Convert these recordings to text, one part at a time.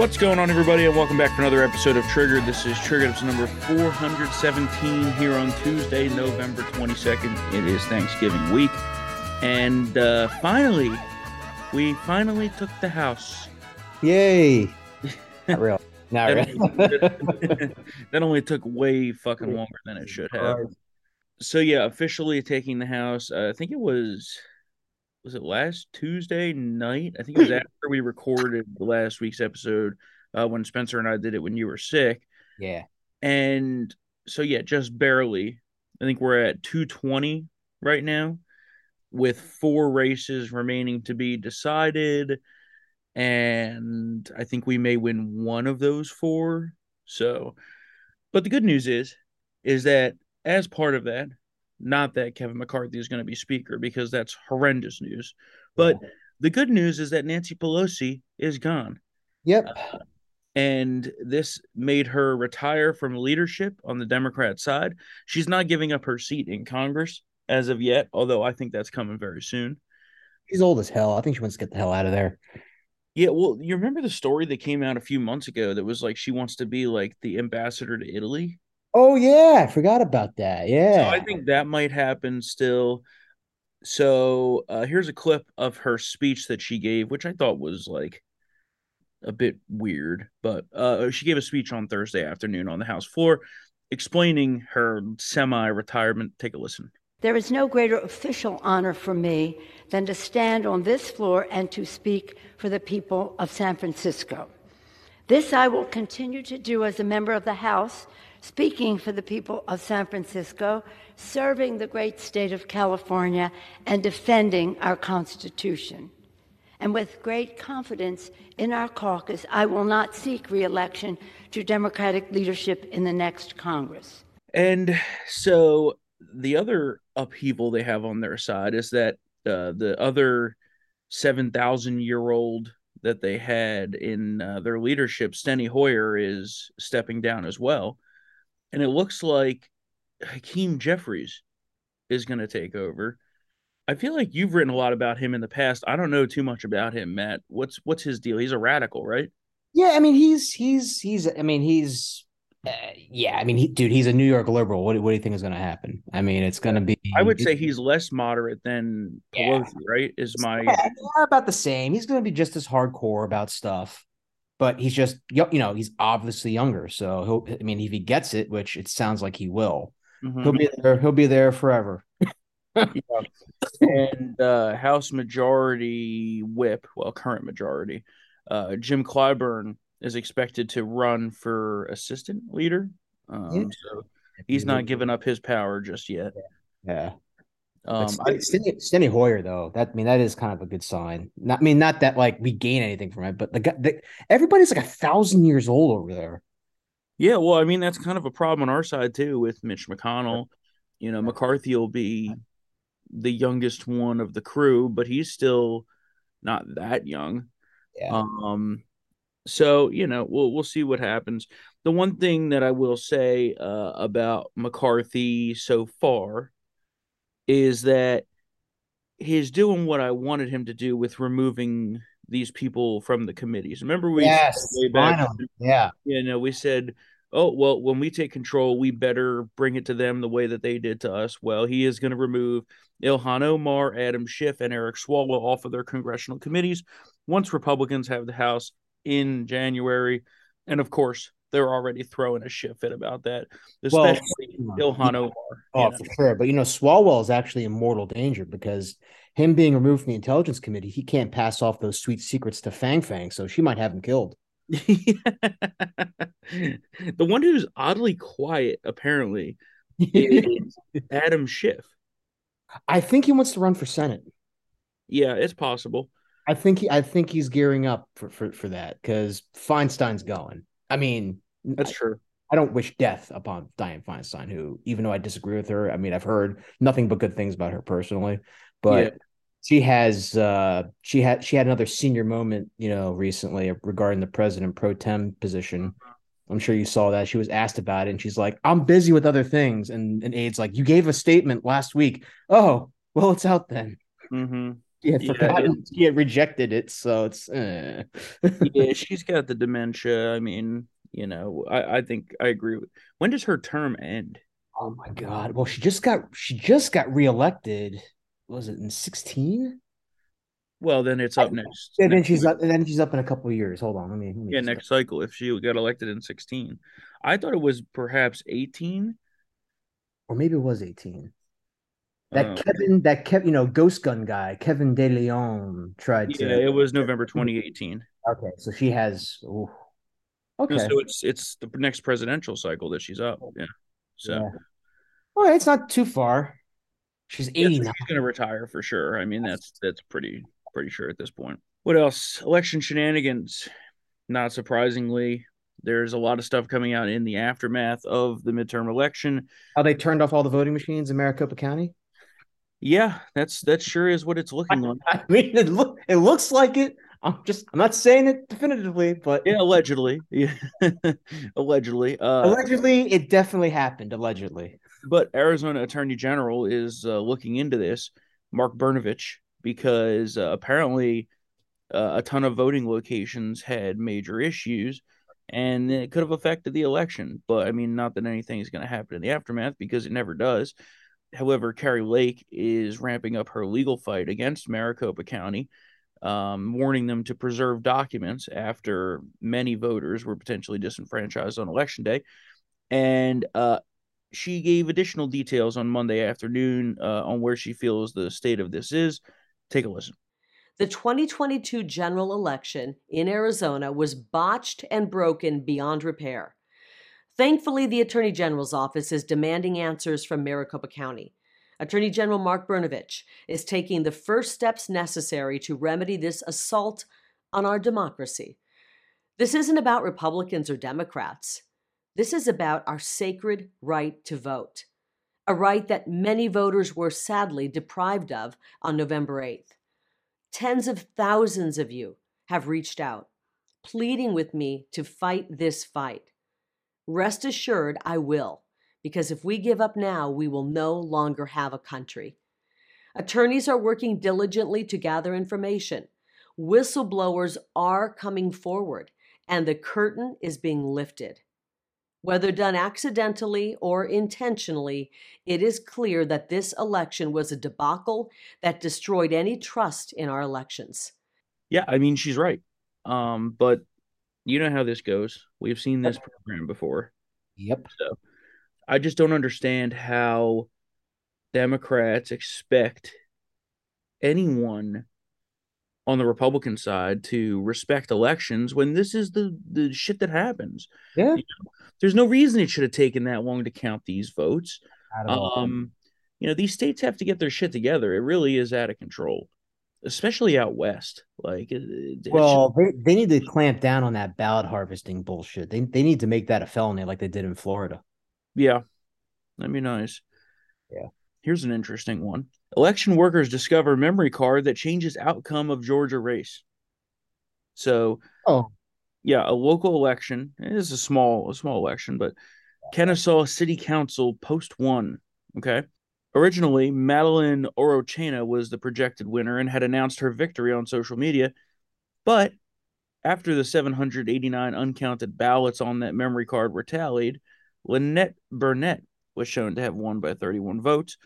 What's going on, everybody, and welcome back for another episode of Triggered. This is Triggered episode number 417 here on Tuesday, November 22nd. It is Thanksgiving week, and uh, finally, we finally took the house. Yay! Not real. Not That real. only, that only took way fucking longer than it should have. So yeah, officially taking the house. Uh, I think it was was it last Tuesday night? I think it was after we recorded last week's episode uh, when Spencer and I did it when you were sick. Yeah. And so yeah, just barely. I think we're at 220 right now with four races remaining to be decided and I think we may win one of those four. So but the good news is is that as part of that, not that Kevin McCarthy is going to be speaker because that's horrendous news, but the good news is that Nancy Pelosi is gone Yep. and this made her retire from leadership on the Democrat side. She's not giving up her seat in Congress as of yet, although I think that's coming very soon. She's old as hell. I think she wants to get the hell out of there. Yeah, well, you remember the story that came out a few months ago that was like she wants to be like the ambassador to Italy? Oh yeah, I forgot about that. So Yeah. I think that might happen still. So uh, here's a clip of her speech that she gave, which I thought was like a bit weird, but uh, she gave a speech on Thursday afternoon on the House floor explaining her semi retirement. Take a listen. There is no greater official honor for me than to stand on this floor and to speak for the people of San Francisco. This I will continue to do as a member of the House, speaking for the people of San Francisco, serving the great state of California, and defending our Constitution. And with great confidence in our caucus, I will not seek reelection to Democratic leadership in the next Congress. And so the other upheaval they have on their side is that uh, the other 7,000 year old that they had in uh, their leadership, Steny Hoyer, is stepping down as well. And it looks like Hakeem Jeffries is going to take over. I feel like you've written a lot about him in the past. I don't know too much about him, Matt. What's what's his deal? He's a radical, right? Yeah, I mean he's he's he's I mean he's uh, yeah, I mean he dude, he's a New York liberal. What, do- what do you think is going to happen? I mean, it's going to be I would say he's less moderate than Yeah. Pelosi, right? Is my yeah, yeah, about the same. He's going to be just as hardcore about stuff, but he's just you know, he's obviously younger. So he'll I mean if he gets it, which it sounds like he will. Mhm. He'll be there he'll be there forever. and uh, House Majority Whip, well, current majority, uh, Jim Clyburn is expected to run for assistant leader. Um, Yeah. So he's not giving up his power just yet. Yeah. Um, I, Steny, Steny Hoyer, though, that I mean, that is kind of a good sign. Not, I mean, not that like we gain anything from it, but the guy, the, everybody's like a thousand years old over there. yeah, well, I mean that's kind of a problem on our side too with Mitch McConnell. You know, McCarthy will be the youngest one of the crew, but he's still not that young. Yeah. Um, so you know, we'll we'll see what happens. The one thing that I will say uh, about McCarthy so far is that he's doing what I wanted him to do with removing these people from the committees. Remember we said way back. Yeah. you know, we said, "Oh, well, when we take control, we better bring it to them the way that they did to us." Well, he is going to remove Ilhan Omar, Adam Schiff, and Eric Swalwell off of their congressional committees once Republicans have the House in January, and of course, they're already throwing a shit fit about that, Well, especially Ilhan Omar. Oh, you know. for sure. But you know, Swalwell is actually in mortal danger because him being removed from the intelligence committee, he can't pass off those sweet secrets to Fang Fang, so she might have him killed. the one who's oddly quiet, apparently, is Adam Schiff. I think he wants to run for Senate. Yeah, it's possible. I think he, I think he's gearing up for for, for that because Feinstein's going. I mean, That's true. I don't wish death upon Dianne Feinstein, who, even though I disagree with her, I mean, I've heard nothing but good things about her personally, but Yeah. she has, uh, she had, she had another senior moment, you know, recently regarding the president pro tem position. I'm sure you saw that. She was asked about it, and she's like, "I'm busy with other things." And and aide's like, "You gave a statement last week." Oh, well, it's out then. Mm-hmm. She had, forgotten, she had rejected it, so it's eh. yeah, she's got the dementia. I mean, you know, I, I think I agree with when does her term end? Oh my god. Well, she just got she just got reelected. Was it in 16? Well, then it's up next. And then next she's week. up and then she's up in a couple of years. Hold on, let me, let me Yeah, just- next cycle if she got elected in 16. I thought it was perhaps 18. or maybe it was 18. That Um, Kevin, that Kev, you know, Ghost Gun guy, Kevin De Leon tried yeah, to. it was November 2018. Okay, so she has. ooh. Okay, So it's it's the next presidential cycle that she's up. Yeah. So Yeah. all right, it's not too far. She's Yeah, so 89. she's gonna retire for sure. I mean, that's that's pretty pretty sure at this point. What else? Election shenanigans. Not surprisingly, there's a lot of stuff coming out in the aftermath of the midterm election. How they turned off all the voting machines in Maricopa County? Yeah, that's that sure is what it's looking like. I mean, it look it looks like it. I'm just I'm not saying it definitively, but Yeah, allegedly. Yeah, allegedly. Uh, allegedly it definitely happened. Allegedly, but Arizona Attorney General is uh, looking into this, Mark Brnovich, because uh, apparently uh, a ton of voting locations had major issues, and it could have affected the election. But I mean, not that anything is going to happen in the aftermath because it never does. However, Kari Lake is ramping up her legal fight against Maricopa County, um, warning them to preserve documents after many voters were potentially disenfranchised on election day. And uh, she gave additional details on Monday afternoon uh, on where she feels the state of this is. Take a listen. The 2022 general election in Arizona was botched and broken beyond repair. Thankfully, the Attorney General's office is demanding answers from Maricopa County. Attorney General Mark Brnovich is taking the first steps necessary to remedy this assault on our democracy. This isn't about Republicans or Democrats. This is about our sacred right to vote, a right that many voters were sadly deprived of on November 8th. Tens of thousands of you have reached out, pleading with me to fight this fight. Rest assured, I will, because if we give up now, we will no longer have a country. Attorneys are working diligently to gather information. Whistleblowers are coming forward, and the curtain is being lifted. Whether done accidentally or intentionally, it is clear that this election was a debacle that destroyed any trust in our elections. Yeah, I mean, she's right. Um, but you know how this goes. We've seen this program before. yep. So I just don't understand how Democrats expect anyone on the Republican side to respect elections when this is the the shit that happens. Yeah. There's no reason it should have taken that long to count these votes. Not at all. Um, you know, these states have to get their shit together. It really is out of control, especially out west. Like, uh, uh, it- it well, they, they need to clamp down on that ballot harvesting bullshit. They they need to make that a felony like they did in Florida. yeah, that'd be nice. Yeah. Here's an interesting one. Election workers discover memory card that changes outcome of Georgia race. So, Oh, yeah, a local election. It is a small, a small election, but Kennesaw City Council post one. Okay. Originally, Madeline Orochena was the projected winner and had announced her victory on social media. But after the 789 uncounted ballots on that memory card were tallied, Lynette Burnett was shown to have won by 31 votes.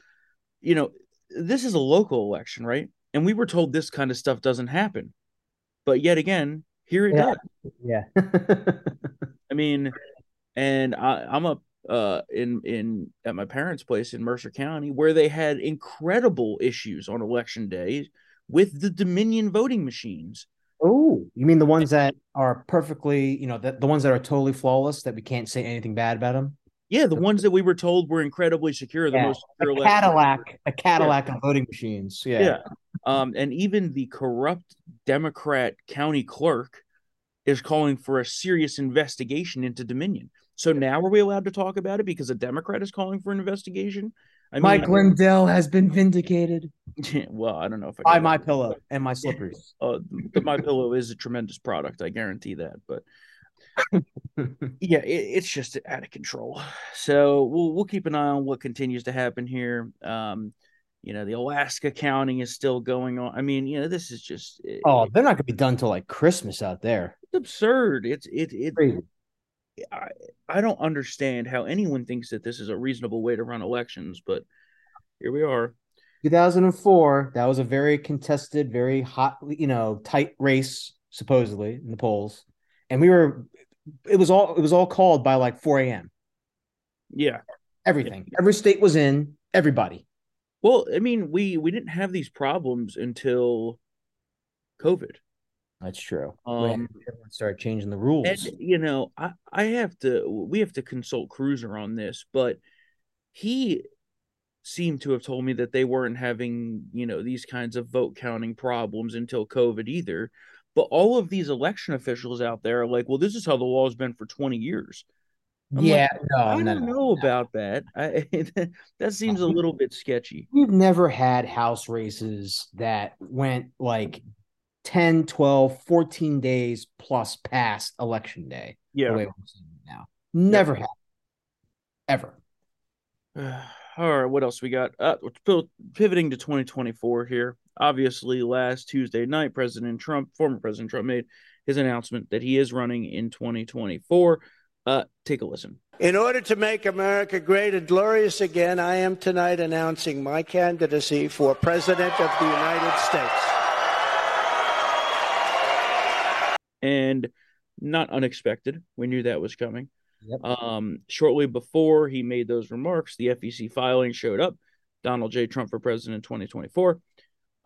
You know, this is a local election, right? And we were told this kind of stuff doesn't happen. But yet again, here it Yeah. does. yeah. I mean, and I, I'm up uh in in at my parents' place in Mercer County where they had incredible issues on election day with the Dominion voting machines. oh, you mean the ones that are perfectly, you know, the, the ones that are totally flawless that we can't say anything bad about them? Yeah, the ones that we were told were incredibly secure, the Yeah, most secure A election. Cadillac, a Cadillac of voting machines. Yeah. Yeah. Um, and even the corrupt Democrat county clerk is calling for a serious investigation into Dominion. So now are we allowed to talk about it because a Democrat is calling for an investigation? I Mike Lindell has been vindicated well, I don't know if I by my pillow and my slippers. Uh, My Pillow is a tremendous product. I guarantee that. But yeah, it, it's just out of control. So we'll we'll keep an eye on what continues to happen here. Um, you know, the Alaska counting is still going on. I mean, you know, this is just oh, they're not going to be done till like Christmas out there. It's absurd. It's it it. Crazy. I I don't understand how anyone thinks that this is a reasonable way to run elections, but here we are. 2004, that was a very contested, very hot, you know, tight race supposedly in the polls, and we were. It was all it was all called by like 4 a.m. Yeah, everything. Yeah. Every state was in. Everybody. Well, I mean, we we didn't have these problems until COVID. That's true. Um, started changing the rules. And, you know, I I have to. We have to consult Cruiser on this, but he seemed to have told me that they weren't having you know these kinds of vote counting problems until COVID either. But all of these election officials out there are like, well, this is how the law has been for twenty years. I'm yeah, like, no, I no, don't no, know about that. I, that seems a little bit sketchy. We've never had house races that went like 10, 12, 14 days plus past election day. Yeah. The way we're seeing it now. Never yep. had. Ever. All right, what else we got? Uh, pivoting to 2024 here. Obviously, last Tuesday night, President Trump, former President Trump, made his announcement that he is running in 2024. Uh, take a listen. In order to make America great and glorious again, I am tonight announcing my candidacy for President of the United States. And not unexpected. We knew that was coming. Yep. Um, shortly before he made those remarks, the FEC filing showed up Donald J. Trump for president 2024.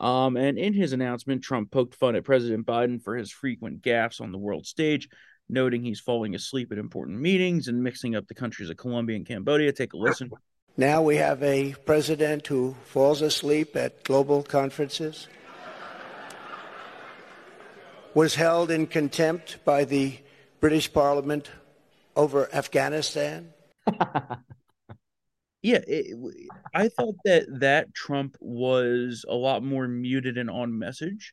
Um, and in his announcement, Trump poked fun at President Biden for his frequent gaffes on the world stage, noting he's falling asleep at important meetings and mixing up the countries of Colombia and Cambodia. Take a listen. Now we have a president who falls asleep at global conferences, was held in contempt by the British Parliament over Afghanistan. yeah, it, I thought that that Trump was a lot more muted and on message.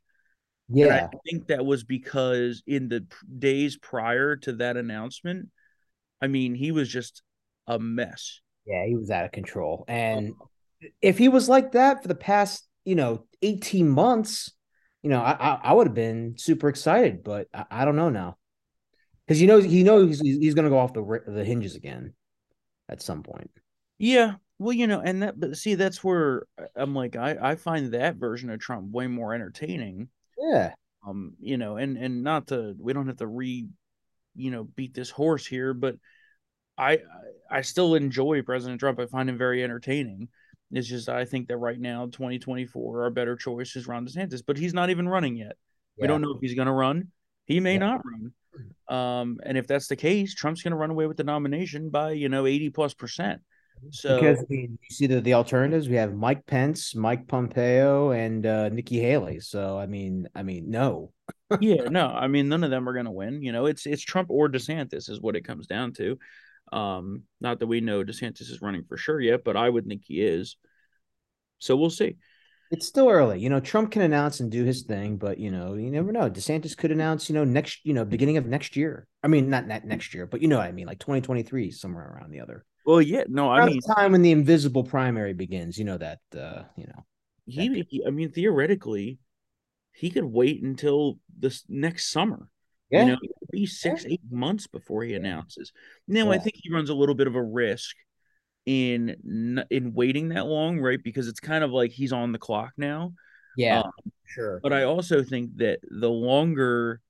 Yeah, and I think that was because in the days prior to that announcement, I mean, he was just a mess. Yeah, he was out of control. And oh. if he was like that for the past, you know, 18 months, you know, I I, I would have been super excited, but I, I don't know now. Because you know he knows he's, he's going to go off the the hinges again at some point. Yeah, well, you know, and that but see that's where I'm like I I find that version of Trump way more entertaining yeah. Um, you know, and and not to we don't have to re, you know, beat this horse here, but I I still enjoy President Trump. I find him very entertaining. It's just I think that right now, 2024, our better choice is Ron DeSantis, but he's not even running yet. Yeah. We don't know if he's going to run. He may yeah. not run. Um, and if that's the case, Trump's going to run away with the nomination by you know 80 plus percent. So because mean, you see the, the alternatives, we have Mike Pence, Mike Pompeo, and uh, Nikki Haley. So I mean, I mean, no. yeah, no, I mean, none of them are going to win. You know, it's it's Trump or DeSantis is what it comes down to. Um, not that we know DeSantis is running for sure yet, but I would think he is. So we'll see. It's still early. You know, Trump can announce and do his thing, but you know, you never know. DeSantis could announce, you know, next, you know, beginning of next year. I mean, not, not next year, but you know what I mean, like 2023, somewhere around the other. Well, yeah, no, I mean, time when the invisible primary begins. You know that, uh, you know. He, he, I mean, theoretically, he could wait until this next summer. Yeah. You know, it could be six, eight months before he announces. Now, yeah. I think he runs a little bit of a risk in in waiting that long, right? Because it's kind of like he's on the clock now. Yeah, um, sure. But I also think that the longer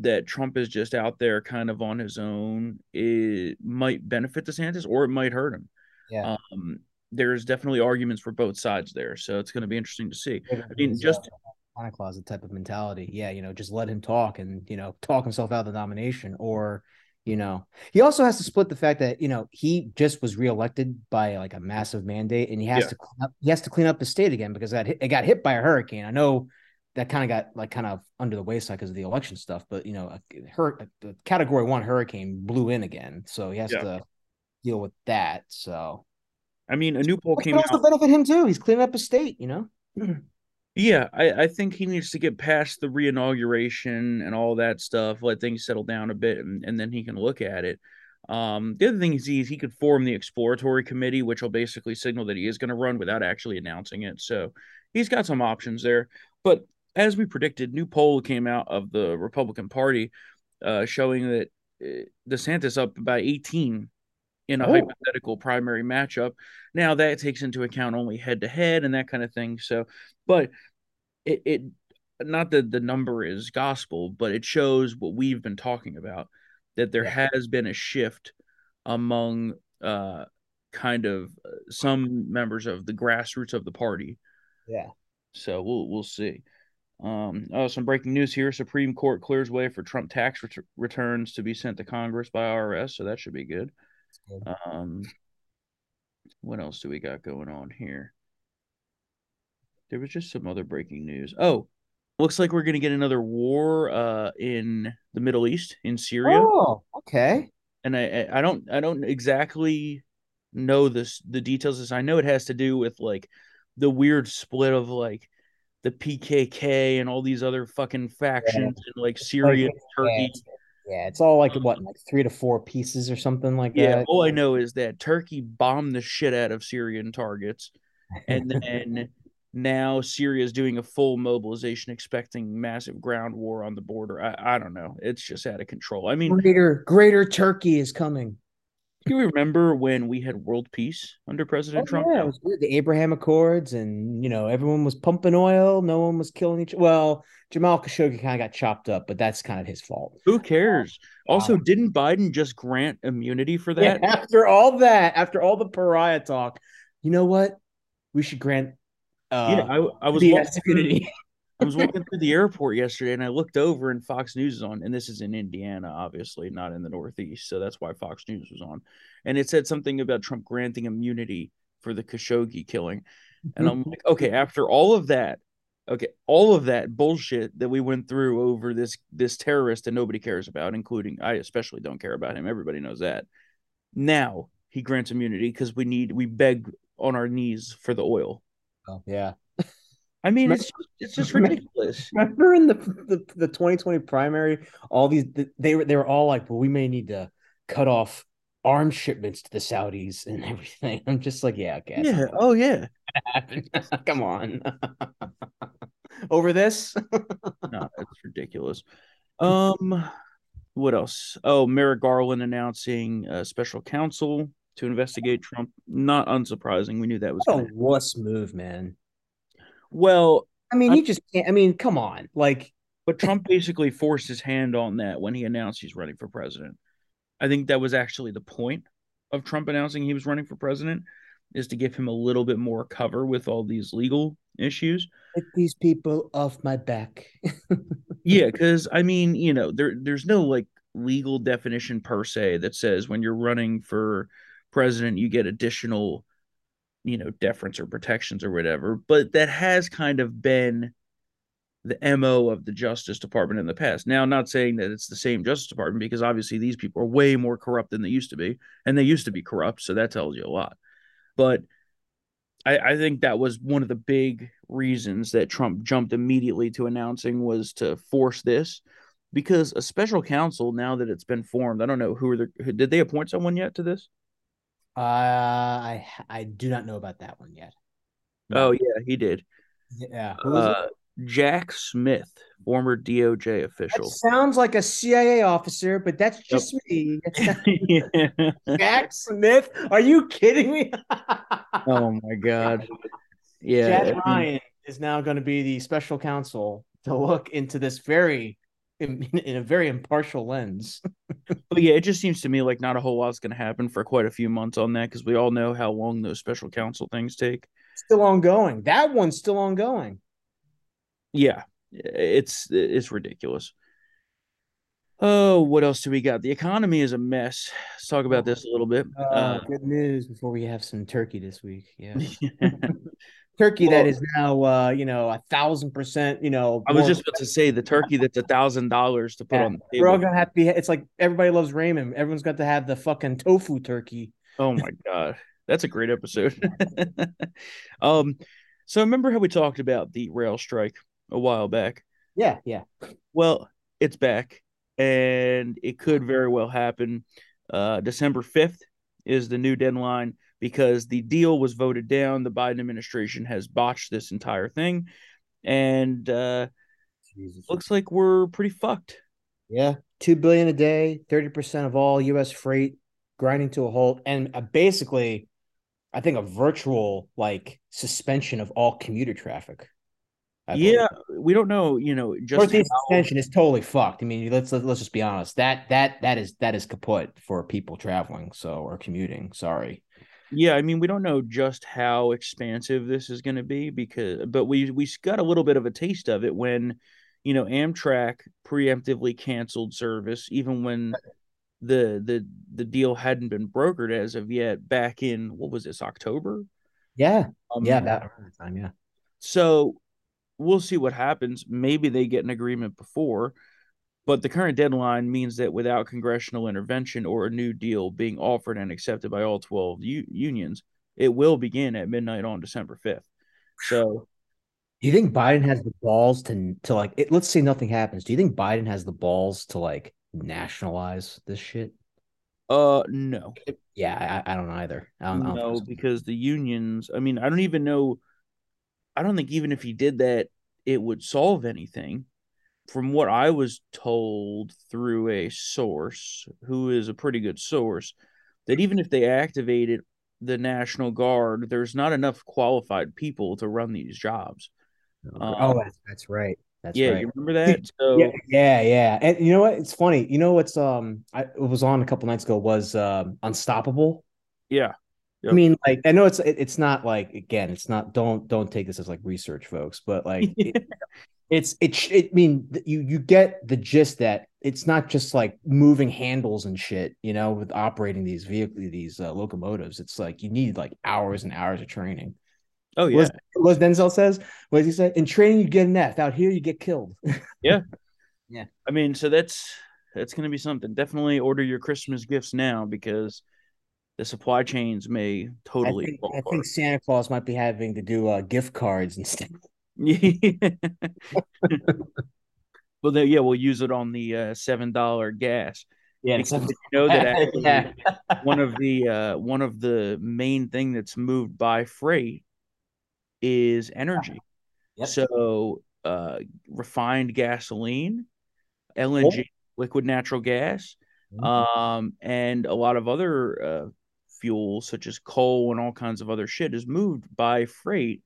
that Trump is just out there kind of on his own, it might benefit DeSantis or it might hurt him. Yeah. Um, there's definitely arguments for both sides there, so it's going to be interesting to see. I mean, just Santa Closet type of mentality. Yeah, you know, just let him talk and you know talk himself out of the nomination, or you know, he also has to split the fact that you know he just was reelected by like a massive mandate, and he has yeah. to clean up, he has to clean up the state again because hit, it got hit by a hurricane. I know that kind of got like kind of under the wayside because of the election stuff. But you know, a, the category one hurricane blew in again, so he has yeah. to deal with that. So, I mean, a new poll Which came also out. benefit him too. He's cleaning up his state, you know. yeah, I, I think he needs to get past the reinauguration and all that stuff, let things settle down a bit, and, and then he can look at it. Um, the other thing is he, he could form the exploratory committee, which will basically signal that he is going to run without actually announcing it. So he's got some options there. But as we predicted, new poll came out of the Republican Party uh, showing that uh, DeSantis up by 18 in a oh. hypothetical primary matchup. Now that takes into account only head to head and that kind of thing. So, but it, it not that the number is gospel, but it shows what we've been talking about that there has been a shift among uh kind of uh, some members of the grassroots of the party. Yeah. So we'll we'll see. Um, oh, some breaking news here: Supreme Court clears way for Trump tax ret- returns to be sent to Congress by IRS, so that should be good. Um, what else do we got going on here? There was just some other breaking news. Oh, looks like we're going to get another war uh, in the Middle East in Syria. Oh, okay. And I I don't I don't exactly know this the details. This I know it has to do with like the weird split of like the PKK and all these other fucking factions yeah. in like Syria, Turkey. Yeah, it's all like what, like three to four pieces or something like yeah, that. Yeah, all I know is that Turkey bombed the shit out of Syrian targets, and then now Syria is doing a full mobilization, expecting massive ground war on the border. I, I don't know. It's just out of control. I mean, greater greater Turkey is coming. Do you remember when we had world peace under President oh, Trump? Yeah, it was good. The Abraham Accords, and you know, everyone was pumping oil. No one was killing each. Well, Jamal Khashoggi kind of got chopped up, but that's kind of his fault. Who cares? Also, didn't Biden just grant immunity for that? Yeah, after all that, after all the pariah talk, you know what? We should grant uh, yeah, I, I was walking, I was walking through the airport yesterday, and I looked over, and Fox News is on, and this is in Indiana, obviously not in the Northeast, so that's why Fox News was on, and it said something about Trump granting immunity for the Khashoggi killing, and I'm like, okay, mm-hmm. after all of that, okay, all of that bullshit that we went through over this this terrorist that nobody cares about, including I especially don't care about him. Everybody knows that. Now he grants immunity because we need we beg on our knees for the oil. Oh, yeah. I mean, it's it's just ridiculous. Remember in the, the the 2020 primary, all these they were they were all like, "Well, we may need to cut off arms shipments to the Saudis and everything." I'm just like, "Yeah, okay." Yeah. Oh, yeah. Come on. Over this? no, it's ridiculous. Um, what else? Oh, Merrick Garland announcing a special counsel to investigate Trump. Not unsurprising. We knew that was a wuss move, man. Well, I mean, he just can't. I mean, come on, like. But Trump basically forced his hand on that when he announced he's running for president. I think that was actually the point of Trump announcing he was running for president is to give him a little bit more cover with all these legal issues. Get these people off my back. yeah, because I mean, you know, there there's no like legal definition per se that says when you're running for president, you get additional, you know, deference or protections or whatever. But that has kind of been the MO of the Justice Department in the past. Now, not saying that it's the same Justice Department because obviously these people are way more corrupt than they used to be, and they used to be corrupt, so that tells you a lot. But I, I think that was one of the big reasons that Trump jumped immediately to announcing was to force this because a special counsel now that it's been formed, I don't know who are the did they appoint someone yet to this? Uh, I I do not know about that one yet. No. Oh yeah, he did. Yeah. Uh, Jack Smith, former DOJ official. That sounds like a CIA officer, but that's just yep. me. yeah. Jack Smith? Are you kidding me? oh my god. Yeah. Jack Ryan is now going to be the special counsel to look into this very in, in a very impartial lens. but yeah, it just seems to me like not a whole lot's going to happen for quite a few months on that because we all know how long those special counsel things take. Still ongoing. That one's still ongoing. Yeah, it's it's ridiculous. Oh, what else do we got? The economy is a mess. Let's talk about this a little bit. Uh, uh, good news before we have some turkey this week. Yeah. turkey well, that is now uh you know a thousand percent you know i was just about to say the turkey that's a thousand dollars to put yeah, on the table we're all gonna have to be it's like everybody loves raymond everyone's got to have the fucking tofu turkey. Oh my god. That's a great episode. Um so remember how we talked about the rail strike a while back? Yeah yeah. Well it's back and it could very well happen. Uh, December 5th is the new deadline because the deal was voted down. The Biden administration has botched this entire thing. And uh, looks like we're pretty fucked. Yeah. Two billion a day, 30% of all US freight grinding to a halt. And uh, basically, I think a virtual like suspension of all commuter traffic. I yeah, believe. we don't know. You know, just Northeast how... extension is totally fucked. I mean, let's let's just be honest. That that that is that is kaput for people traveling. So or commuting. Sorry. Yeah, I mean, we don't know just how expansive this is going to be because, but we we got a little bit of a taste of it when, you know, Amtrak preemptively canceled service, even when the the the deal hadn't been brokered as of yet. Back in what was this October? Yeah, um, yeah, that time, yeah. So we'll see what happens. Maybe they get an agreement before, but the current deadline means that without congressional intervention or a new deal being offered and accepted by all 12 u- unions, it will begin at midnight on December 5th. So, do you think Biden has the balls to to like it, let's say nothing happens. Do you think Biden has the balls to like nationalize this shit? Uh no. Yeah, I, I don't either. I don't, no, I don't because the unions, I mean, I don't even know I don't think even if he did that, it would solve anything. From what I was told through a source who is a pretty good source, that even if they activated the National Guard, there's not enough qualified people to run these jobs. Um, oh, that's, that's right. That's yeah, right. you remember that? So yeah, yeah, yeah. And you know what? It's funny. You know what's um I it was on a couple nights ago was um Unstoppable. Yeah. Yep. I mean, like I know it's it, it's not like again, it's not don't don't take this as like research, folks, but like it, it's it, it. I mean, you you get the gist that it's not just like moving handles and shit, you know, with operating these vehicles, these uh, locomotives. It's like you need like hours and hours of training. Oh yeah, what Denzel says. What does he say? In training, you get an F. Out here, you get killed. yeah, yeah. I mean, so that's that's going to be something. Definitely order your Christmas gifts now because the supply chains may totally. I think, I think Santa Claus might be having to do uh, gift cards instead. well, then, yeah, we'll use it on the uh, seven dollar gas. Yeah, because you know that actually yeah. one of the uh, one of the main thing that's moved by freight is energy. Yep. So, uh, refined gasoline, LNG, oh. liquid natural gas, mm-hmm. um, and a lot of other uh, fuels such as coal and all kinds of other shit is moved by freight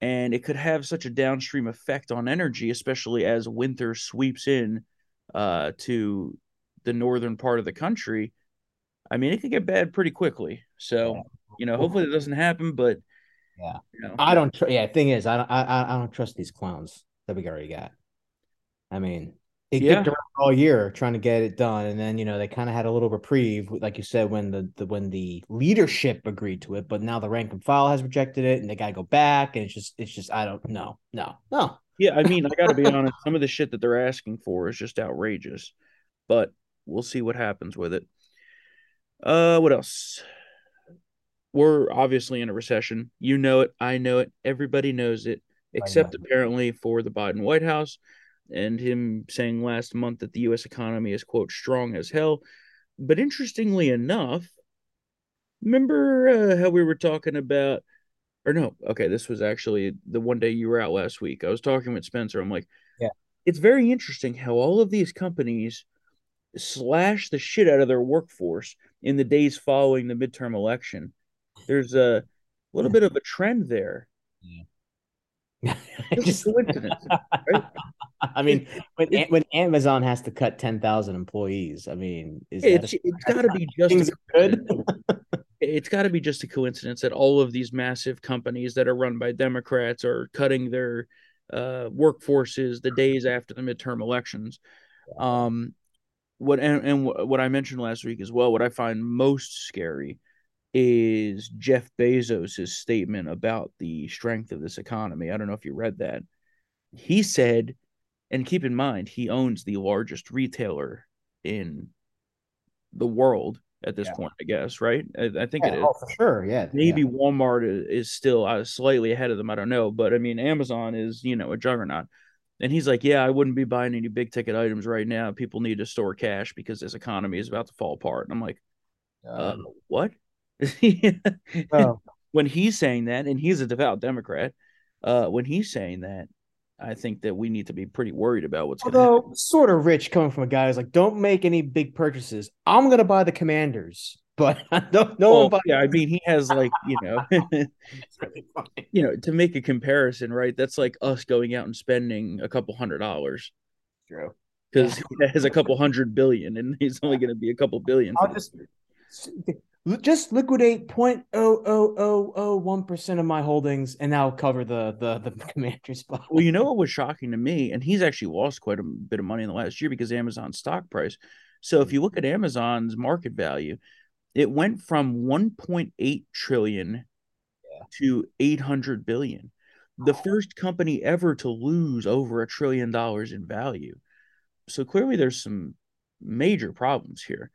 and it could have such a downstream effect on energy especially as winter sweeps in uh, to the northern part of the country i mean it could get bad pretty quickly so yeah. you know hopefully it doesn't happen but yeah you know. i don't tr- yeah thing is I don't I, I don't trust these clowns that we already got i mean they yeah. around all year trying to get it done, and then you know they kind of had a little reprieve, like you said, when the, the when the leadership agreed to it, but now the rank and file has rejected it, and they got to go back, and it's just it's just I don't know, no, no. Yeah, I mean, I got to be honest. Some of the shit that they're asking for is just outrageous, but we'll see what happens with it. Uh, what else? We're obviously in a recession. You know it. I know it. Everybody knows it, except apparently for the Biden White House and him saying last month that the U.S. economy is, quote, strong as hell. But interestingly enough, remember uh, how we were talking about, or no, okay, this was actually the one day you were out last week. I was talking with Spencer. I'm like, yeah, it's very interesting how all of these companies slash the shit out of their workforce in the days following the midterm election. There's a little bit of a trend there. Yeah. just coincidence, right? I mean, when when Amazon has to cut ten thousand employees, I mean, is it's, a, it's got to be just good. it's got to be just a coincidence that all of these massive companies that are run by Democrats are cutting their uh, workforces the days after the midterm elections. Um, what and, and what I mentioned last week as well. What I find most scary is Jeff Bezos' statement about the strength of this economy. I don't know if you read that. He said, and keep in mind, he owns the largest retailer in the world at this yeah. point, I guess, right? I, I think yeah, it is. Oh, for sure. Yeah. Maybe yeah. Walmart is, still uh, slightly ahead of them. I don't know. But I mean, Amazon is, you know, a juggernaut. And he's like, yeah, I wouldn't be buying any big ticket items right now. People need to store cash because this economy is about to fall apart. And I'm like, Uh, what? oh, when he's saying that, and he's a devout Democrat, uh, when he's saying that, I think that we need to be pretty worried about what's going to happen. although sort of rich coming from a guy who's like, don't make any big purchases. I'm gonna buy the Commanders, but no, no Well, one buys. yeah, I mean, he has like you know, really you know, to make a comparison, right? That's like us going out and spending a couple hundred dollars True. because he has a couple hundred billion, and he's only going to be a couple billion. I'll just just liquidate point oh oh oh oh one percent of my holdings, and now cover the the the Commanders spot. Well, you know what was shocking to me, and he's actually lost quite a bit of money in the last year because Amazon's stock price. So if you look at Amazon's market value, it went from 1.8 trillion to 800 billion. The first company ever to lose over a trillion dollars in value. So clearly there's some major problems here.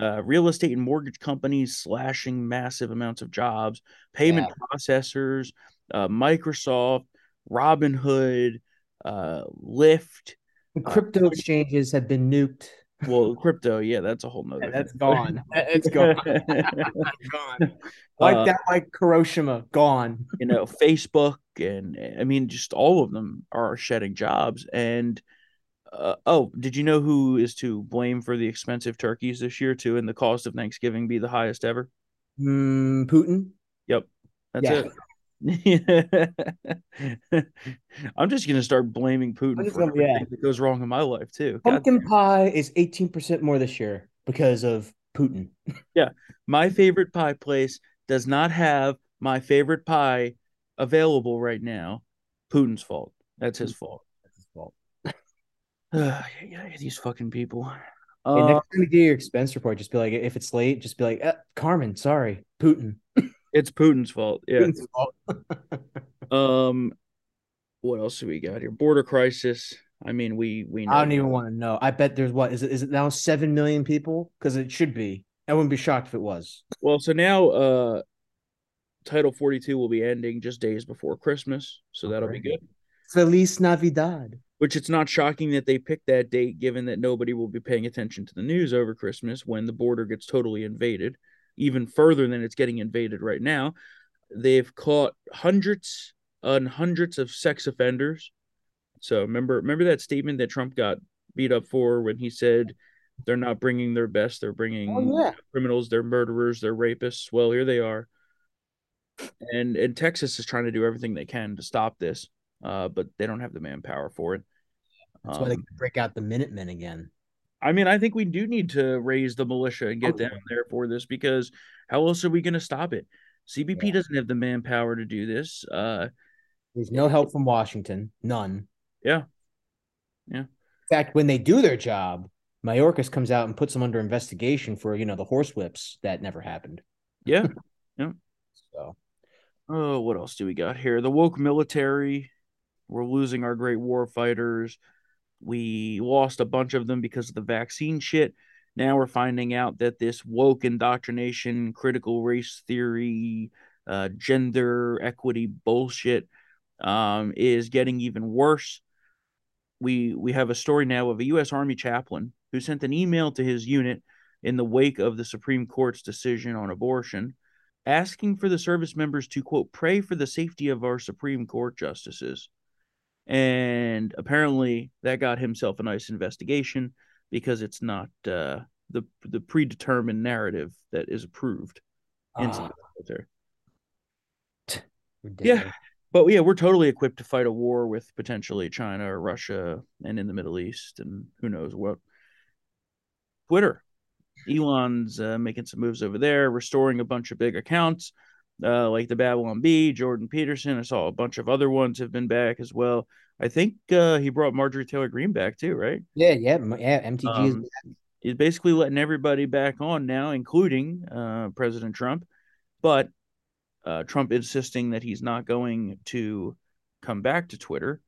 Uh, real estate and mortgage companies slashing massive amounts of jobs, payment processors, uh, Microsoft, Robinhood, uh, Lyft. The crypto exchanges have been nuked. Well, crypto, yeah, that's a whole nother. That's thing. gone. It's gone. gone. Like Uh, that, like Hiroshima, gone. you know, Facebook, and I mean, just all of them are shedding jobs. And uh, oh, did you know who is to blame for the expensive turkeys this year too, and the cost of Thanksgiving be the highest ever? Mm, Putin. Yep, that's Yeah. it. I'm just gonna start blaming Putin for gonna- yeah. everything that goes wrong in my life too. Pumpkin pie is 18% more this year because of Putin. Yeah, my favorite pie place does not have my favorite pie available right now. Putin's fault. That's his fault. That's his fault. yeah, yeah, these fucking people. Hey, Uh, next time you do your expense report, just be like, if it's late, just be like, uh, Carmen, sorry, Putin. it's Putin's fault. Yeah. Putin's fault. Um, what else do we got here? Border crisis. I mean, we we know. I don't even want to know. I bet there's what is it? Is it now seven million people? Because it should be. I wouldn't be shocked if it was. Well, so now uh, Title 42 will be ending just days before Christmas, so that'll be good. Feliz Navidad. Which it's not shocking that they picked that date, given that nobody will be paying attention to the news over Christmas when the border gets totally invaded, even further than it's getting invaded right now. They've caught hundreds and hundreds of sex offenders. So remember, remember that statement that Trump got beat up for when he said they're not bringing their best, they're bringing Oh, yeah. criminals, they're murderers, they're rapists. Well, here they are. And and Texas is trying to do everything they can to stop this, uh, but they don't have the manpower for it. That's why they Um, break out the Minutemen again. I mean, I think we do need to raise the militia and get Oh, down yeah. there for this because how else are we going to stop it? CBP Yeah. doesn't have the manpower to do this. Uh, There's no help from Washington. None. yeah, yeah. In fact, when they do their job, Mayorkas comes out and puts them under investigation for, you know, the horsewhips that never happened. Yeah, yeah. So Oh, what else do we got here? The woke military. We're losing our great war fighters. We lost a bunch of them because of the vaccine shit. Now we're finding out that this woke indoctrination, critical race theory, uh, gender equity bullshit um, is getting even worse. We we have a story now of a U.S. Army chaplain who sent an email to his unit in the wake of the Supreme Court's decision on abortion asking for the service members to quote pray for the safety of our Supreme Court justices. And apparently that got himself a nice investigation because it's not uh, the the predetermined narrative that is approved ah, military. ridiculous. But yeah, we're totally equipped to fight a war with potentially China or Russia and in the Middle East and who knows what. Twitter. Elon's uh, making some moves over there, restoring a bunch of big accounts uh, like the Babylon Bee, Jordan Peterson. I saw a bunch of other ones have been back as well. I think uh, he brought Marjorie Taylor Greene back too, right? Yeah, yeah, yeah. MTG Um, is He's basically letting everybody back on now, including uh, President Trump. But uh, Trump insisting that he's not going to come back to Twitter.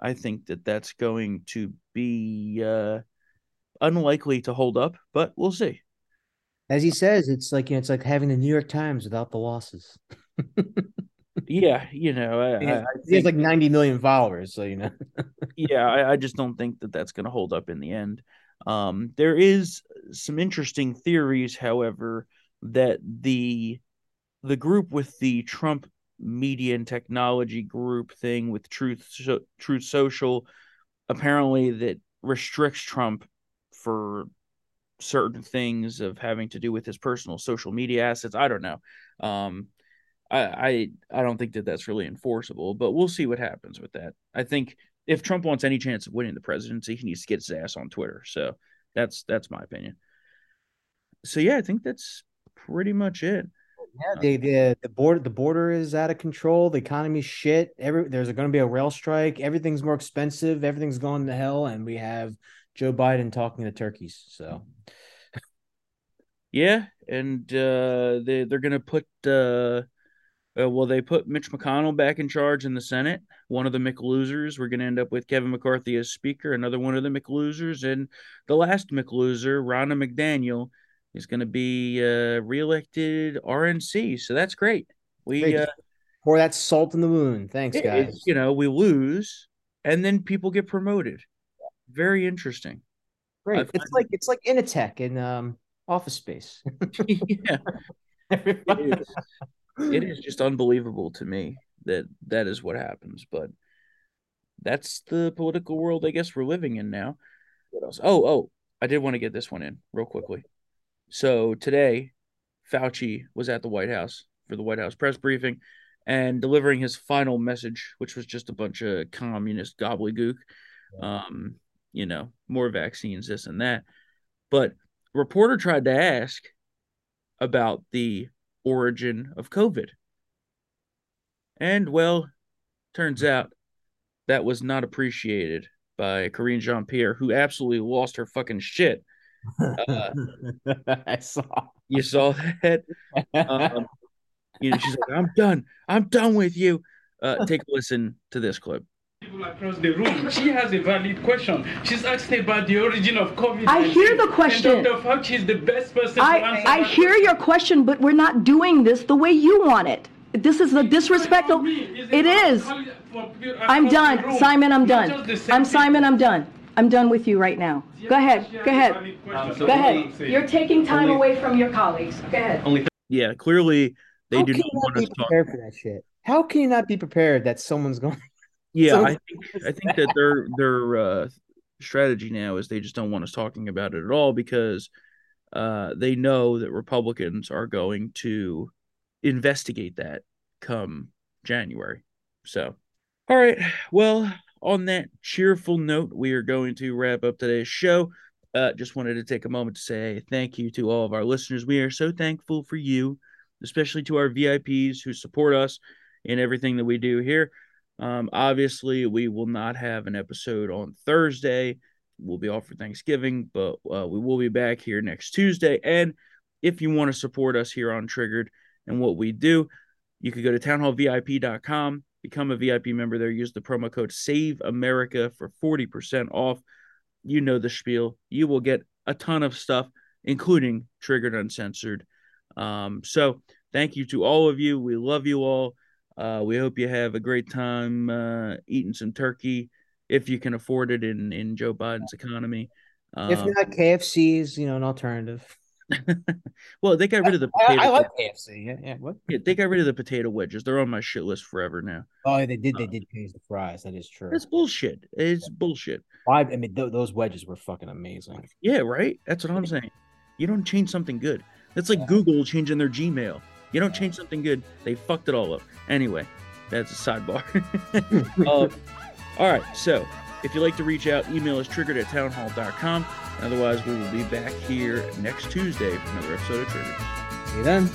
I think that that's going to be uh, unlikely to hold up, but we'll see. As he says, it's like you know, it's like having the New York Times without the losses. Yeah, you know, I, He has, I he has like 90 million followers, so you know. yeah, I, I just don't think that that's going to hold up in the end. Um, there is some interesting theories, however, that the the group with the Trump media and technology group thing with Truth so, Truth Social apparently that restricts Trump for certain things of having to do with his personal social media assets. I don't know. Um, I, I I don't think that that's really enforceable, but we'll see what happens with that. I think if Trump wants any chance of winning the presidency, he needs to get his ass on Twitter. So that's that's my opinion. So yeah, I think that's pretty much it. Yeah, the, the the border the border is out of control. The economy's shit. Every there's going to be a rail strike. Everything's more expensive. Everything's going to hell, and we have Joe Biden talking to turkeys. So, yeah, and uh, they they're going to put uh, uh, well, they put Mitch McConnell back in charge in the Senate. One of the McLosers. We're going to end up with Kevin McCarthy as Speaker. Another one of the McLosers, and the last McLoser, Ronna McDaniel, is going to be uh, reelected RNC. So that's great. We uh, pour that salt in the wound. Thanks, guys. you know, we lose, and then people get promoted. Very interesting. Great. It's like it's like Initech in um, Office Space. yeah. It is, it is just unbelievable to me that that is what happens, but that's the political world I guess we're living in now. What else? Oh, oh, I did want to get this one in real quickly. So today, Fauci was at the White House for the White House press briefing and delivering his final message, which was just a bunch of communist gobbledygook. Um, you know, more vaccines, this and that. But reporter tried to ask about the origin of COVID. And well, turns out that was not appreciated by Karine Jean Pierre, who absolutely lost her fucking shit. Uh, I saw. You saw that? Um, you know, she's like, I'm done. I'm done with you. Uh, take a listen to this clip people across the room. She has a valid question. She's asking about the origin of COVID. I hear the question. And Dr. Fauci is the best person I, to answer I hear question. your question, but we're not doing this the way you want it. This is a disrespectful. It is. I'm done. Simon, I'm done. I'm Simon, I'm done. I'm done with you right now. Go ahead. Go ahead. Go ahead. You're taking time away from your colleagues. Go ahead. Yeah, clearly they How do not want be us talking. prepared for that shit? How can you not be prepared that someone's going? Yeah, So- I think I think that their their uh, strategy now is they just don't want us talking about it at all because uh, they know that Republicans are going to investigate that come January. So, all right. Well, on that cheerful note, we are going to wrap up today's show. Uh, just wanted to take a moment to say thank you to all of our listeners. We are so thankful for you, especially to our VIPs who support us in everything that we do here. Um, obviously, we will not have an episode on Thursday. We'll be off for Thanksgiving, but uh, we will be back here next Tuesday. And if you want to support us here on Triggered and what we do, you could go to townhallvip.com, become a VIP member there, use the promo code Save America for 40% off. You know the spiel. You will get a ton of stuff, including Triggered Uncensored. Um, so thank you to all of you. We love you all. Uh, we hope you have a great time uh, eating some turkey if you can afford it in in Joe Biden's economy. if Um, not, KFC is you know an alternative. well, they got rid of the I, potato. I like KFC. Yeah, yeah. What? yeah, they got rid of the potato wedges. They're on my shit list forever now. Oh, they did. They Uh, did change the fries. That is true. That's bullshit. It's bullshit. Why? I mean, th- those wedges were fucking amazing. Yeah, right. That's what I'm saying. You don't change something good. That's like Google changing their Gmail. You don't change something good, they fucked it all up. Anyway, that's a sidebar. um, all right, so if you'd like to reach out, email us triggered at townhall.com. Otherwise, we will be back here next Tuesday for another episode of Triggered. See you then.